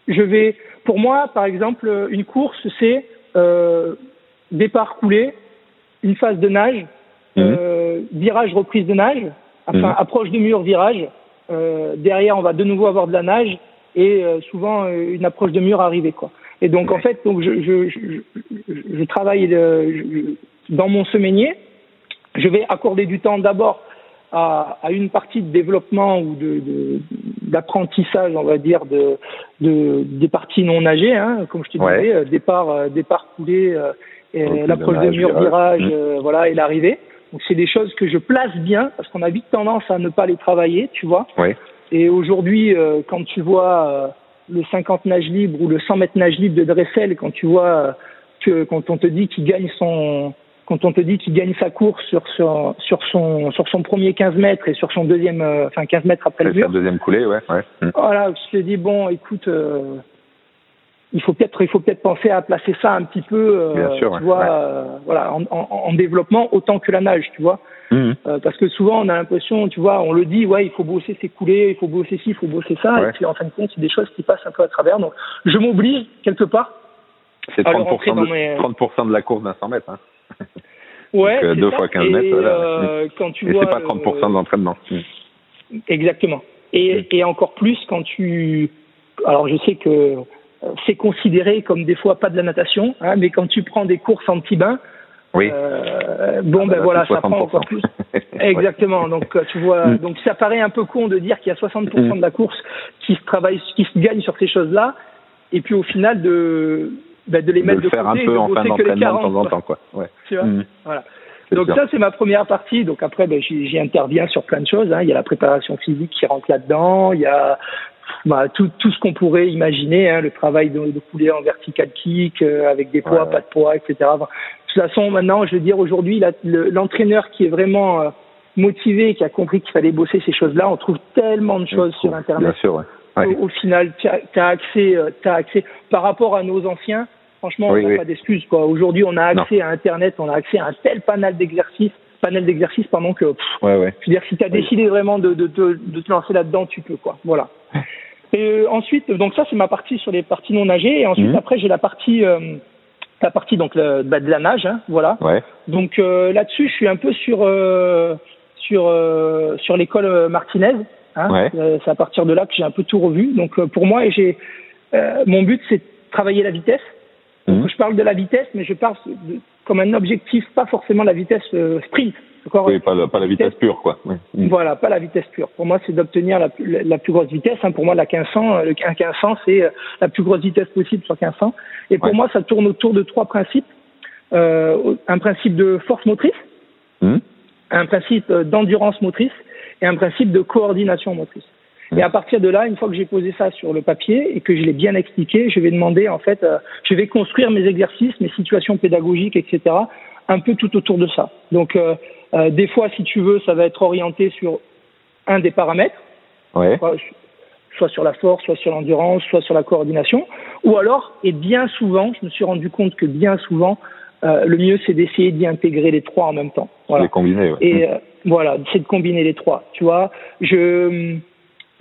je vais, pour moi, par exemple, une course, c'est euh, départ coulé, une phase de nage, mmh. euh, virage reprise de nage, enfin mmh. approche de mur virage. Euh, derrière, on va de nouveau avoir de la nage et euh, souvent une approche de mur arrivée, quoi. Et donc, en fait, donc je, je, je, je travaille le, dans mon semainier. Je vais accorder du temps d'abord à, à, une partie de développement ou de d'apprentissage, on va dire, de, de, des parties non nagées, hein, comme je te ouais. disais, départ, départ coulé, euh, l'approche de mur, virage, mmh. euh, voilà, et l'arrivée. Donc c'est des choses que je place bien parce qu'on a vite tendance à ne pas les travailler, tu vois. Ouais. Et aujourd'hui, euh, quand tu vois le 50 nage libre ou le 100 mètres nage libre de Dressel quand tu vois que quand on te dit qu'il gagne son quand on te dit qu'il gagne sa course sur, sur, sur, son, sur son premier 15 mètres et sur son deuxième, euh, enfin 15 mètres après le mur. deuxième coulée, ouais. ouais. Mm. Voilà, je te dis, bon, écoute, euh, il faut peut-être il faut peut-être penser à placer ça un petit peu, euh, tu vois, voilà, en, en, en, développement autant que la nage, tu vois. Mm. parce que souvent on a l'impression, tu vois, on le dit, ouais, il faut bosser ses coulées, il faut bosser ci, il faut bosser ça, et puis en fin de compte, c'est des choses qui passent un peu à travers. Donc, je m'oblige quelque part. C'est 30%, de, 30 de la course d'un 100 mètres. Hein. Ouais, Donc, 2 fois 15 mètres, voilà. Euh, quand tu et vois, c'est pas 30% euh, d'entraînement. Exactement. Et, mm. et encore plus quand tu... Alors je sais que euh, c'est considéré comme des fois pas de la natation, hein, mais quand tu prends des courses en petit bain, oui. Euh, bon, ah, ben voilà, ça prend encore plus. Exactement. Donc, tu vois, mm. donc ça paraît un peu con de dire qu'il y a 60% mm. de la course qui se travaille, qui se gagne sur ces choses-là, et puis au final de bah, de les mettre de, faire côté un peu en fin d'entraînement de temps en temps, quoi. Ouais. Tu vois, mmh. voilà. Donc ça c'est ma première partie. Donc après ben, j'y interviens sur plein de choses. Hein. Il y a la préparation physique qui rentre là-dedans. Il y a bah, tout, tout ce qu'on pourrait imaginer, hein, le travail de, de couler en vertical kick euh, avec des poids, pas de poids, etc. de toute façon maintenant, je veux dire aujourd'hui l'entraîneur qui est vraiment euh, motivé, qui a compris qu'il fallait bosser ces choses-là, on trouve tellement de choses sur Internet. Bien sûr, ouais. Au, au, final, tu as, accès, euh, as accès par rapport à nos anciens. Franchement, on n'a pas d'excuses. Quoi. Aujourd'hui, on a accès à Internet, on a accès à un tel panel d'exercices, panel d'exercices, pardon, que pff, ouais, ouais. je veux dire, si tu as décidé vraiment de, de, de, de, te lancer là-dedans, tu peux, quoi. Voilà. Et euh, ensuite, donc ça, c'est ma partie sur les parties non nagées. Et ensuite, mmh. après, j'ai la partie, euh, la partie donc le, bah, de la nage, hein, voilà. Ouais. Donc euh, là-dessus, je suis un peu sur euh, sur euh, sur l'école Martinez. Hein. Ouais. c'est à partir de là que j'ai un peu tout revu. Donc pour moi, j'ai mon but, c'est de travailler la vitesse. Donc, mmh. je parle de la vitesse, mais je parle de, comme un objectif, pas forcément la vitesse euh, sprint. Oui, pas la, pas la vitesse, pure, quoi. Oui. Mmh. Voilà, pas la vitesse pure. Pour moi, c'est d'obtenir la, la, la, plus grosse vitesse. Hein. Pour moi, la 1500, le 1500, c'est euh, la plus grosse vitesse possible sur 1500. Et pour ouais. moi, ça tourne autour de trois principes. Euh, un principe de force motrice, mmh. un principe d'endurance motrice et un principe de coordination motrice. Et à partir de là, une fois que j'ai posé ça sur le papier et que je l'ai bien expliqué, je vais demander en fait, euh, je vais construire mes exercices, mes situations pédagogiques, etc. Un peu tout autour de ça. Donc euh, euh, des fois, si tu veux, ça va être orienté sur un des paramètres, ouais. soit, soit sur la force, soit sur l'endurance, soit sur la coordination, ou alors, et bien souvent, je me suis rendu compte que bien souvent, le mieux c'est d'essayer d'y intégrer les trois en même temps. Voilà. Les combiner. Ouais. Et euh, voilà, c'est de combiner les trois. Tu vois, je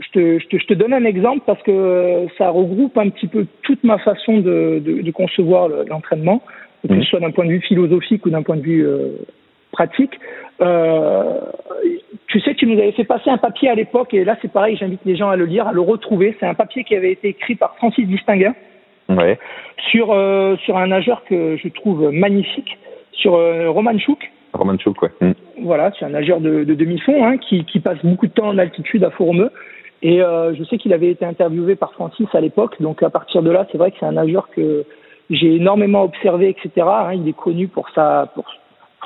je te, je, te, je te, donne un exemple parce que ça regroupe un petit peu toute ma façon de, de, de concevoir l'entraînement, que ce mmh. soit d'un point de vue philosophique ou d'un point de vue euh, pratique. Euh, tu sais, tu nous avais fait passer un papier à l'époque, et là c'est pareil, j'invite les gens à le lire, à le retrouver. C'est un papier qui avait été écrit par Francis Distinguin ouais. sur, euh, sur un nageur que je trouve magnifique, sur euh, Roman Chouk. Ouais. Mmh. Voilà, c'est un nageur de, de demi-fond hein, qui, qui passe beaucoup de temps en altitude à Fourmeux. Et euh, je sais qu'il avait été interviewé par Francis à l'époque, donc à partir de là, c'est vrai que c'est un nageur que j'ai énormément observé, etc. Hein, il est connu pour sa pour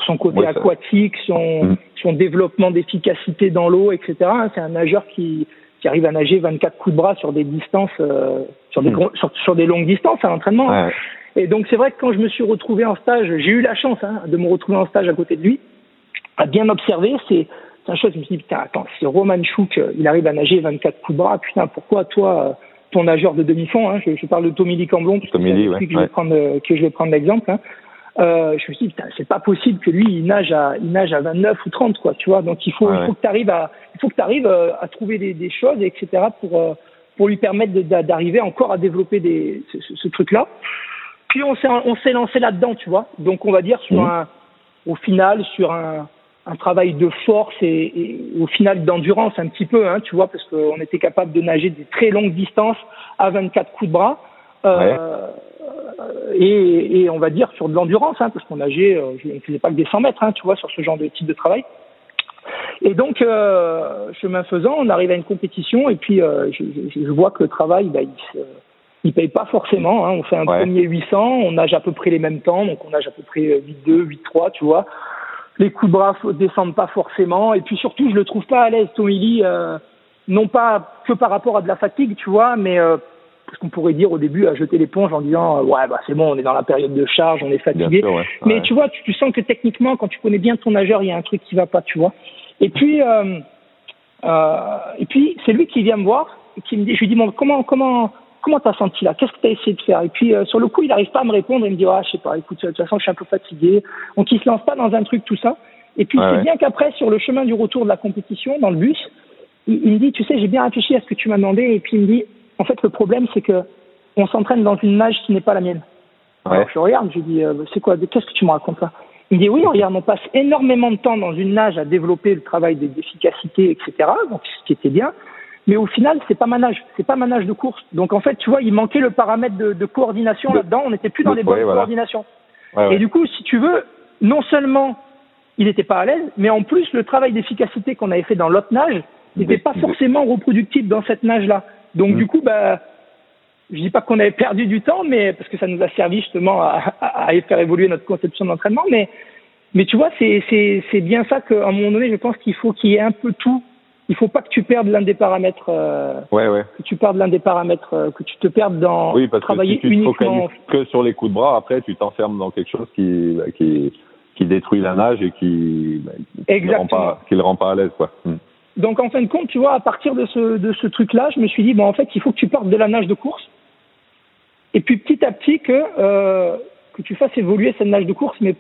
son côté ouais, aquatique, son mmh. son développement d'efficacité dans l'eau, etc. Hein, c'est un nageur qui qui arrive à nager 24 coups de bras sur des distances, euh, sur des mmh. sur, sur, des longues distances à l'entraînement. Ouais. Et donc c'est vrai que quand je me suis retrouvé en stage, j'ai eu la chance hein, de me retrouver en stage à côté de lui, à bien observer, c'est un chose, je me suis dit, putain, attends, si Roman Chouk, il arrive à nager 24 coups de bras, putain, pourquoi toi, ton nageur de demi-fond, hein, je, je, parle de Tommy Camblon, Tommy ouais, que, je vais prendre, que je vais prendre l'exemple, hein, euh, je me suis dit, putain, c'est pas possible que lui, il nage à, il nage à 29 ou 30, quoi, tu vois, donc il faut, ouais. il faut que tu arrives à, il faut que arrives euh, à trouver des, des, choses, etc., pour, euh, pour lui permettre d'arriver encore à développer des, ce, ce, ce truc-là. Puis on s'est, on s'est lancé là-dedans, tu vois, donc on va dire sur mmh. un, au final, sur un, un travail de force et, et au final d'endurance un petit peu, hein, tu vois, parce qu'on était capable de nager des très longues distances à 24 coups de bras. Euh, ouais. et, et, on va dire sur de l'endurance, hein, parce qu'on nageait, euh, je ne faisais pas que des 100 mètres, hein, tu vois, sur ce genre de type de travail. Et donc, euh, chemin faisant, on arrive à une compétition et puis euh, je, je, je, vois que le travail, bah, il se, il paye pas forcément. Hein. On fait un ouais. premier 800, on nage à peu près les mêmes temps, donc on nage à peu près 8-2, 8-3, tu vois les coups de bras descendent pas forcément. Et puis surtout, je le trouve pas à l'aise, Tomili, euh, non pas que par rapport à de la fatigue, tu vois, mais euh, ce qu'on pourrait dire au début à jeter l'éponge en disant ouais bah c'est bon on est dans la période de charge on est fatigué mais tu vois tu, tu, sens que techniquement quand tu connais bien ton nageur il y a un truc qui va pas tu vois et puis euh, euh, et puis c'est lui qui vient me voir et qui me dit je lui dis bon comment comment comment t'as senti là? Qu'est-ce que t'as essayé de faire? Et puis euh, sur le coup il n'arrive pas à me répondre il me dit ah je sais pas écoute de toute façon je suis un peu fatigué. Donc il se lance pas dans un truc tout ça. Et puis c'est bien qu'après sur le chemin du retour de la compétition dans le bus il, il me dit tu sais j'ai bien réfléchi à ce que tu m'as demandé. Et puis il me dit en fait, le problème, c'est que on s'entraîne dans une nage qui n'est pas la mienne. Alors, je regarde, je dis, euh, c'est quoi, qu'est-ce que tu me racontes ça Il dit, oui, regarde, on passe énormément de temps dans une nage à développer le travail d'efficacité, etc. Donc, ce qui était bien. Mais au final, c'est pas ma nage, c'est pas ma nage de course. Donc, en fait, tu vois, il manquait le paramètre de, de coordination là-dedans. On n'était plus dans les bonnes coordinations. Et du coup, si tu veux, non seulement il n'était pas à l'aise, mais en plus, le travail d'efficacité qu'on avait fait dans l'autre nage n'était pas forcément reproductible dans cette nage-là. Donc, du coup, bah, je dis pas qu'on avait perdu du temps, mais parce que ça nous a servi justement à, à, faire évoluer notre conception d'entraînement. Mais, mais tu vois, c'est bien ça qu'à un moment donné, je pense qu'il faut qu'il y ait un peu tout. Il faut pas que tu perdes l'un des paramètres. Euh, ouais, ouais. Que tu perdes l'un des paramètres, euh, que tu te perdes dans oui, parce travailler que si tu uniquement. Te que sur les coups de bras, après, tu t'enfermes dans quelque chose qui, qui, qui détruit la nage et qui, qui, le rend pas, qui le rend pas à l'aise, quoi. Hmm. Donc en fin de compte, tu vois, à partir de ce, de ce truc-là, je me suis dit, bon, en fait, il faut que tu partes de la nage de course. Et puis petit à petit, que, euh, que tu fasses évoluer cette nage de course, mais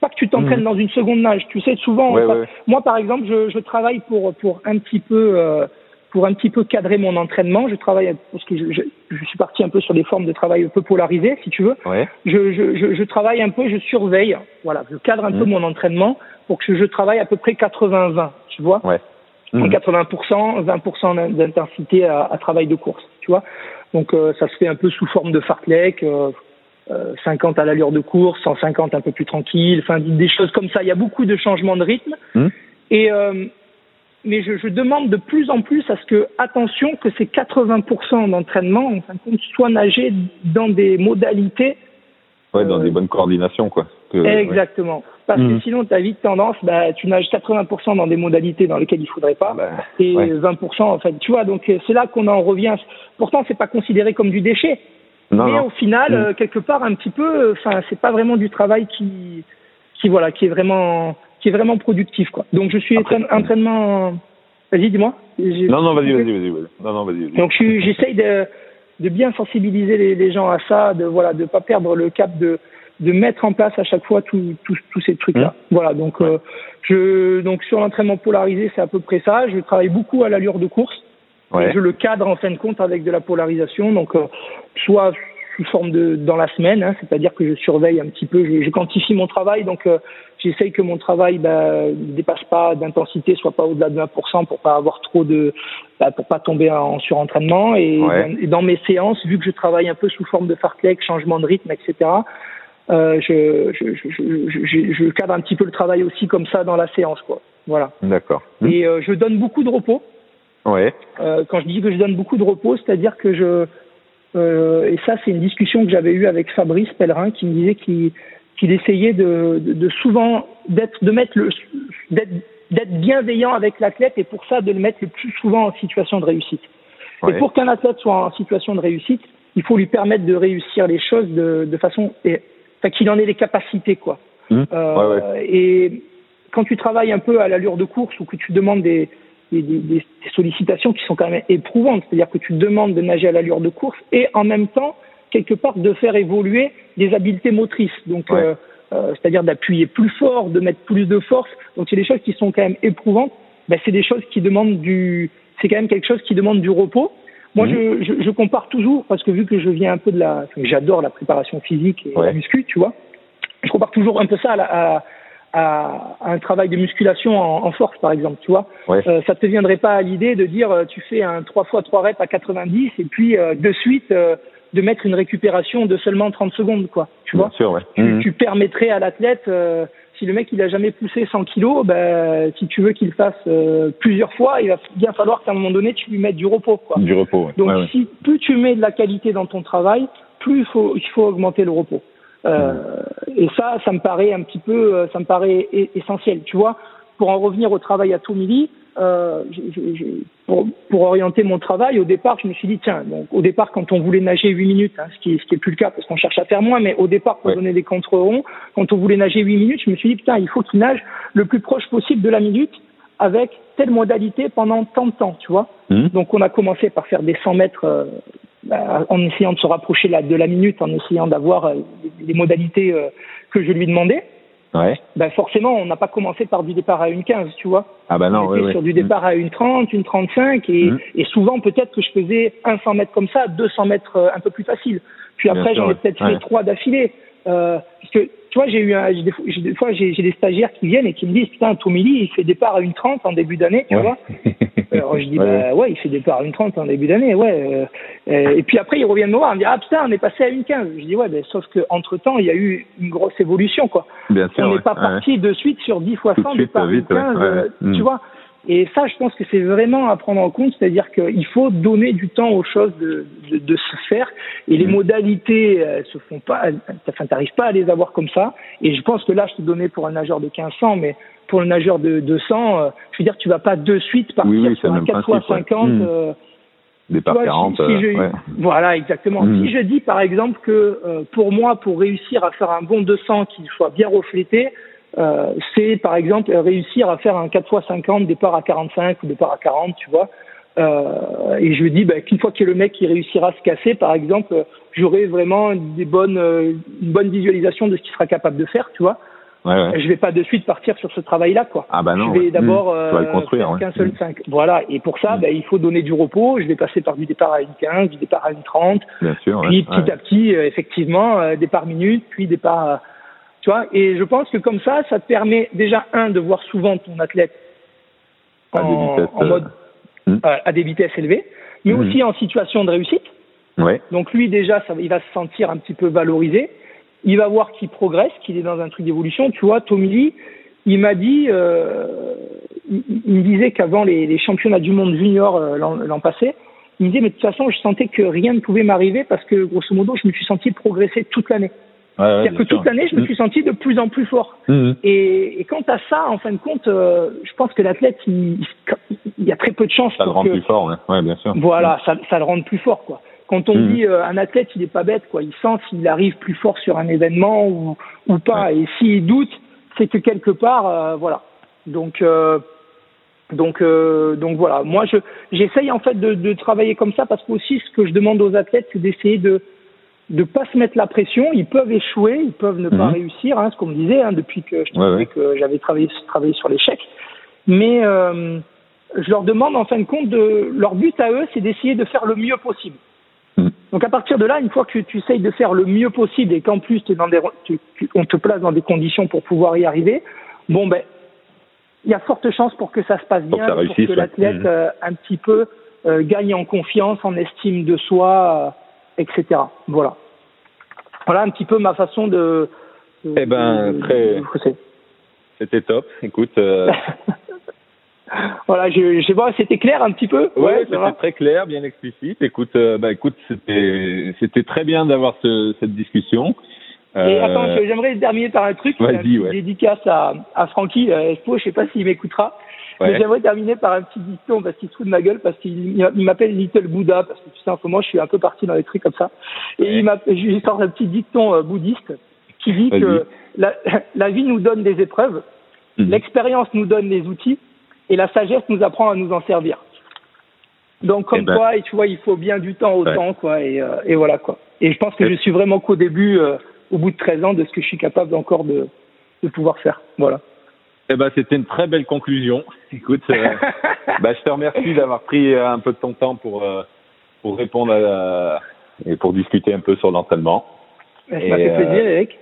pas que tu t'entraînes mmh. dans une seconde nage. Tu sais, souvent, ouais, ouais. moi par exemple, je, je, travaille pour, pour un petit peu. Euh, pour un petit peu cadrer mon entraînement, je travaille parce que je, je, je, suis parti un peu sur des formes de travail un peu polarisées, si tu veux. Ouais. Je, je, je, travaille un peu, je surveille, voilà, je cadre un mmh. peu mon entraînement pour que je travaille à peu près 80-20, tu vois. Ouais. Mmh. 80%, 20% d'intensité à, à, travail de course, tu vois. Donc euh, ça se fait un peu sous forme de fartlek, euh, 50 à l'allure de course, 150 un peu plus tranquille, enfin des choses comme ça. Il y a beaucoup de changements de rythme. Mmh. Et euh, mais je, je, demande de plus en plus à ce que attention que ces 80% d'entraînement en fin de compte soient nagés dans des modalités. Ouais, dans des bonnes coordinations quoi. Que, Exactement. Ouais. Parce mmh. que sinon, tu as vite tendance, bah, tu nages 80% dans des modalités dans lesquelles il faudrait pas, bah, et ouais. 20%, en fait, tu vois, donc c'est là qu'on en revient. Pourtant, c'est pas considéré comme du déchet. Non, mais non. au final, mmh. euh, quelque part, un petit peu, enfin, c'est pas vraiment du travail qui, qui, voilà, qui est vraiment, qui est vraiment productif, quoi. Donc, je suis Après, entraînement, vas-y, dis-moi. Non, non, vas-y, vas-y, vas-y, vas non, non, vas-y. Vas donc, j'essaye de, de bien sensibiliser les, les gens à ça, de, voilà, de pas perdre le cap de, de mettre en place à chaque fois tous tous ces trucs là. Mmh. Voilà, donc ouais. euh, je donc sur l'entraînement polarisé, c'est à peu près ça, je travaille beaucoup à l'allure de course. Ouais. je le cadre en fin de compte avec de la polarisation donc euh, soit sous forme de dans la semaine, hein, c'est-à-dire que je surveille un petit peu, je, je quantifie mon travail donc euh, j'essaye que mon travail bah, ne dépasse pas d'intensité, soit pas au-delà de 20% pour pas avoir trop de bah, pour pas tomber en surentraînement et, ouais. et dans mes séances, vu que je travaille un peu sous forme de fartlek, changement de rythme, etc. Euh, je, je, je, je, je, cadre un petit peu le travail aussi comme ça dans la séance, quoi. Voilà. D'accord. Et euh, je donne beaucoup de repos. Ouais. Euh, quand je dis que je donne beaucoup de repos, c'est-à-dire que je euh, et ça c'est une discussion que j'avais eue avec Fabrice Pellerin qui me disait qu'il qu'il essayait de, de, de souvent d'être de mettre le d'être d'être bienveillant avec l'athlète et pour ça de le mettre le plus souvent en situation de réussite. Ouais. Et pour qu'un athlète soit en situation de réussite, il faut lui permettre de réussir les choses de, de façon et, enfin qu'il en ait les capacités quoi. Mmh. Euh, ouais, ouais. Et quand tu travailles un peu à l'allure de course ou que tu demandes des, des, des, des, sollicitations qui sont quand même éprouvantes, c'est-à-dire que tu demandes de nager à l'allure de course et en même temps quelque part de faire évoluer des habiletés motrices, donc ouais. euh, euh, c'est-à-dire d'appuyer plus fort, de mettre plus de force. Donc c'est des choses qui sont quand même éprouvantes. Ben, c'est des choses qui demandent du, c'est quand même quelque chose qui demande du repos. Moi, mmh. je, je, je, compare toujours, parce que vu que je viens un peu de la... J'adore la préparation physique et ouais. la muscu, tu vois. Je compare toujours un peu ça à, la, à, à, un travail de musculation en, en, force, par exemple, tu vois. Ouais. Euh, ça te viendrait pas à l'idée de dire euh, tu fais un 3 fois 3 reps à 90 et puis euh, de suite euh, de mettre une récupération de seulement 30 secondes, quoi. Tu vois. Bien sûr, ouais. tu, mmh. tu, permettrais à l'athlète euh, si le mec il a jamais poussé 100 kilos, ben, si tu veux qu'il fasse euh, plusieurs fois, il va bien falloir qu'à un moment donné tu lui mettes du repos. Quoi. Du repos. Ouais. Donc si plus tu mets de la qualité dans ton travail, plus il faut il faut augmenter le repos. Euh. Et ça, ça me paraît un petit peu, ça me paraît essentiel. Tu vois, pour en revenir au travail à tout midi, euh, pour, pour, orienter mon travail, au départ, je me suis dit, tiens, donc au départ, quand on voulait nager 8 minutes, hein, ce qui ce qui est plus le cas parce qu'on cherche à faire moins, mais au départ, pour donner des contre-ronds, quand on voulait nager 8 minutes, je me suis dit, putain, il faut qu'il nage le plus proche possible de la minute avec telle modalité pendant tant de temps, tu vois. Mmh. Donc on a commencé par faire des 100 mètres euh, en essayant de se rapprocher de la minute, en essayant d'avoir euh, les modalités euh, que je lui demandais. Ouais. Ben forcément, on n'a pas commencé par du départ à une 15, tu vois. Ah ben non, on était sur du départ à une 30, une 35, et, mmh. et souvent peut-être que je faisais un 100 mètres comme ça, 200 mètres euh, un peu plus facile. Puis après, j'en ai peut-être fait trois d'affilée. Euh, parce que tu vois, j'ai eu un, des, des fois j'ai des stagiaires qui viennent et qui me disent putain, Tomili, il fait départ à une 30 en début d'année, tu vois. Alors je dis bah ouais, il fait départ à une 30 en début d'année, ouais. Euh, et puis après ils reviennent me voir, ils me disent ah putain, on est passé à une 15. Je dis ouais, ben sauf que entre temps il y a eu une grosse évolution quoi. Bien sûr, on n'est pas parti de suite sur 10 fois 100 départ à une 15, tu mm. vois. Et ça, je pense que c'est vraiment à prendre en compte, c'est-à-dire qu'il faut donner du temps aux choses de, de, de se faire. Et les mmh. modalités elles se font pas, enfin, t'arrives pas à les avoir comme ça. Et je pense que là, je te donnais pour un nageur de 1500, mais pour un nageur de 200, euh, je veux dire, tu vas pas de suite partir oui, oui, sur un 4 x 50. Mmh. Euh, Départ 40. Si, si euh, Voilà, exactement. Mmh. Si je dis par exemple que euh, pour moi, pour réussir à faire un bon 200 qui soit bien reflété, euh, c'est par exemple réussir à faire un 4x50 départ à 45 ou départ à 40, tu vois. Euh, et je me dis bah, qu'une fois que le mec qui réussira à se casser, par exemple, j'aurai vraiment des bonnes, euh, une bonne visualisation de ce qu'il sera capable de faire, tu vois. Ouais, ouais. Je vais pas de suite partir sur ce travail-là, quoi. Ah bah non. Je vais d'abord mmh. euh, construire qu'un seul 5. Mmh. Voilà. Et pour ça, mmh. bah, il faut donner du repos. Je vais passer par du départ à une 15, du départ à une 30. Bien sûr. Puis petit à petit, euh, effectivement, euh, départ minute, puis départ tu vois, et je pense que comme ça, ça te permet déjà, un, de voir souvent ton athlète en, à, vitesses, en mode euh... à des vitesses élevées, mais mmh. aussi en situation de réussite. Ouais. Donc lui, déjà, ça, il va se sentir un petit peu valorisé. Il va voir qu'il progresse, qu'il est dans un truc d'évolution. Tu vois, Tommy il m'a dit, euh, il, il, me disait qu'avant les, les, championnats du monde junior euh, l'an passé, il me disait, mais de toute façon, je sentais que rien ne pouvait m'arriver parce que, grosso modo, je me suis senti progresser toute l'année. Ouais, ouais, C'est-à-dire que toute l'année, je me suis senti de plus en plus fort. Mmh. Et, et, quant à ça, en fin de compte, euh, je pense que l'athlète, il, il, y a très peu de chances. Ça le rend que, plus fort, ouais. ouais bien sûr. Voilà, ça, ça le rend plus fort, quoi. Quand on Mmh. dit euh, un athlète, il est pas bête, quoi. Il sent s'il arrive plus fort sur un événement ou, ou pas. Et s'il doute, c'est que quelque part, euh, voilà. Donc, euh, donc, euh, donc voilà. Moi, je j'essaye en fait de, de travailler comme ça parce que aussi, ce que je demande aux athlètes, c'est d'essayer de de pas se mettre la pression. Ils peuvent échouer, ils peuvent ne pas Mhm. réussir, hein, ce qu'on me disait hein, depuis que je Ouais, ouais. que j'avais travaillé, travaillé sur l'échec. Mais euh, je leur demande en fin de compte de leur but à eux, c'est d'essayer de faire le mieux possible. Mhm. Donc à partir de là, une fois que tu essayes de faire le mieux possible et qu'en plus es dans des, tu, tu- on te place dans des conditions pour pouvoir y arriver, bon ben il y a forte chance pour que ça se passe bien, pour que l'athlète Mhm. euh, un petit peu euh, gagne en confiance, en estime de soi, euh, etc. Voilà. Voilà un petit peu ma façon de. de- Eh ben, de- très-. C'était top. Écoute, euh, voilà, je, je sais pas, c'était clair un petit peu? ouais, ça c'était très clair, bien explicite. Écoute, euh, bah écoute, c'était c'était très bien d'avoir ce, cette discussion. Et Euh, attends, j'aimerais terminer par un truc. Vas-y, ouais. dédicace à, à Francky Espo, je sais pas s'il m'écoutera. Ouais. Mais j'aimerais terminer par un petit dicton parce qu'il se fout de ma gueule parce qu'il il m'appelle Little Buddha parce que tu sais en ce moment je suis un peu parti dans les trucs comme ça. Et Ouais. il je lui sors un petit dicton euh, bouddhiste qui dit Vas-y. que la, la vie nous donne des épreuves, Mhm. l'expérience nous donne des outils et la sagesse nous apprend à nous en servir. Donc comme Eh ben. quoi, et tu vois, il faut bien du temps au Ouais. temps quoi et, euh, et voilà quoi. Et je pense que je suis vraiment qu'au début, euh, au bout de 13 ans, de ce que je suis capable encore de, de pouvoir faire. Voilà. Eh ben, c'était une très belle conclusion. Écoute, euh, bah, je te remercie d'avoir pris euh, un peu de ton temps pour euh, pour répondre à, et pour discuter un peu sur l'entraînement. Ça Et, fait plaisir, Eric.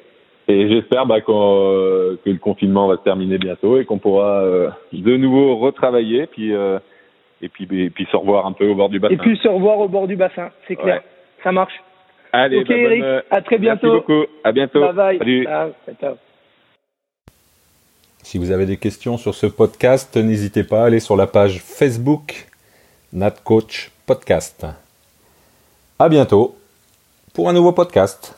Et j'espère bah, que le confinement va se terminer bientôt et qu'on pourra euh, de nouveau retravailler puis et puis et puis se revoir un peu au bord du bassin. Et puis se revoir au bord du bassin, c'est clair. Ouais. Ça marche. Allez, ok bah, Eric, à très Merci bientôt. beaucoup. À bientôt. Bye bye. Salut. Ciao. Si vous avez des questions sur ce podcast, n'hésitez pas à aller sur la page Facebook Nat Coach Podcast. À bientôt pour un nouveau podcast.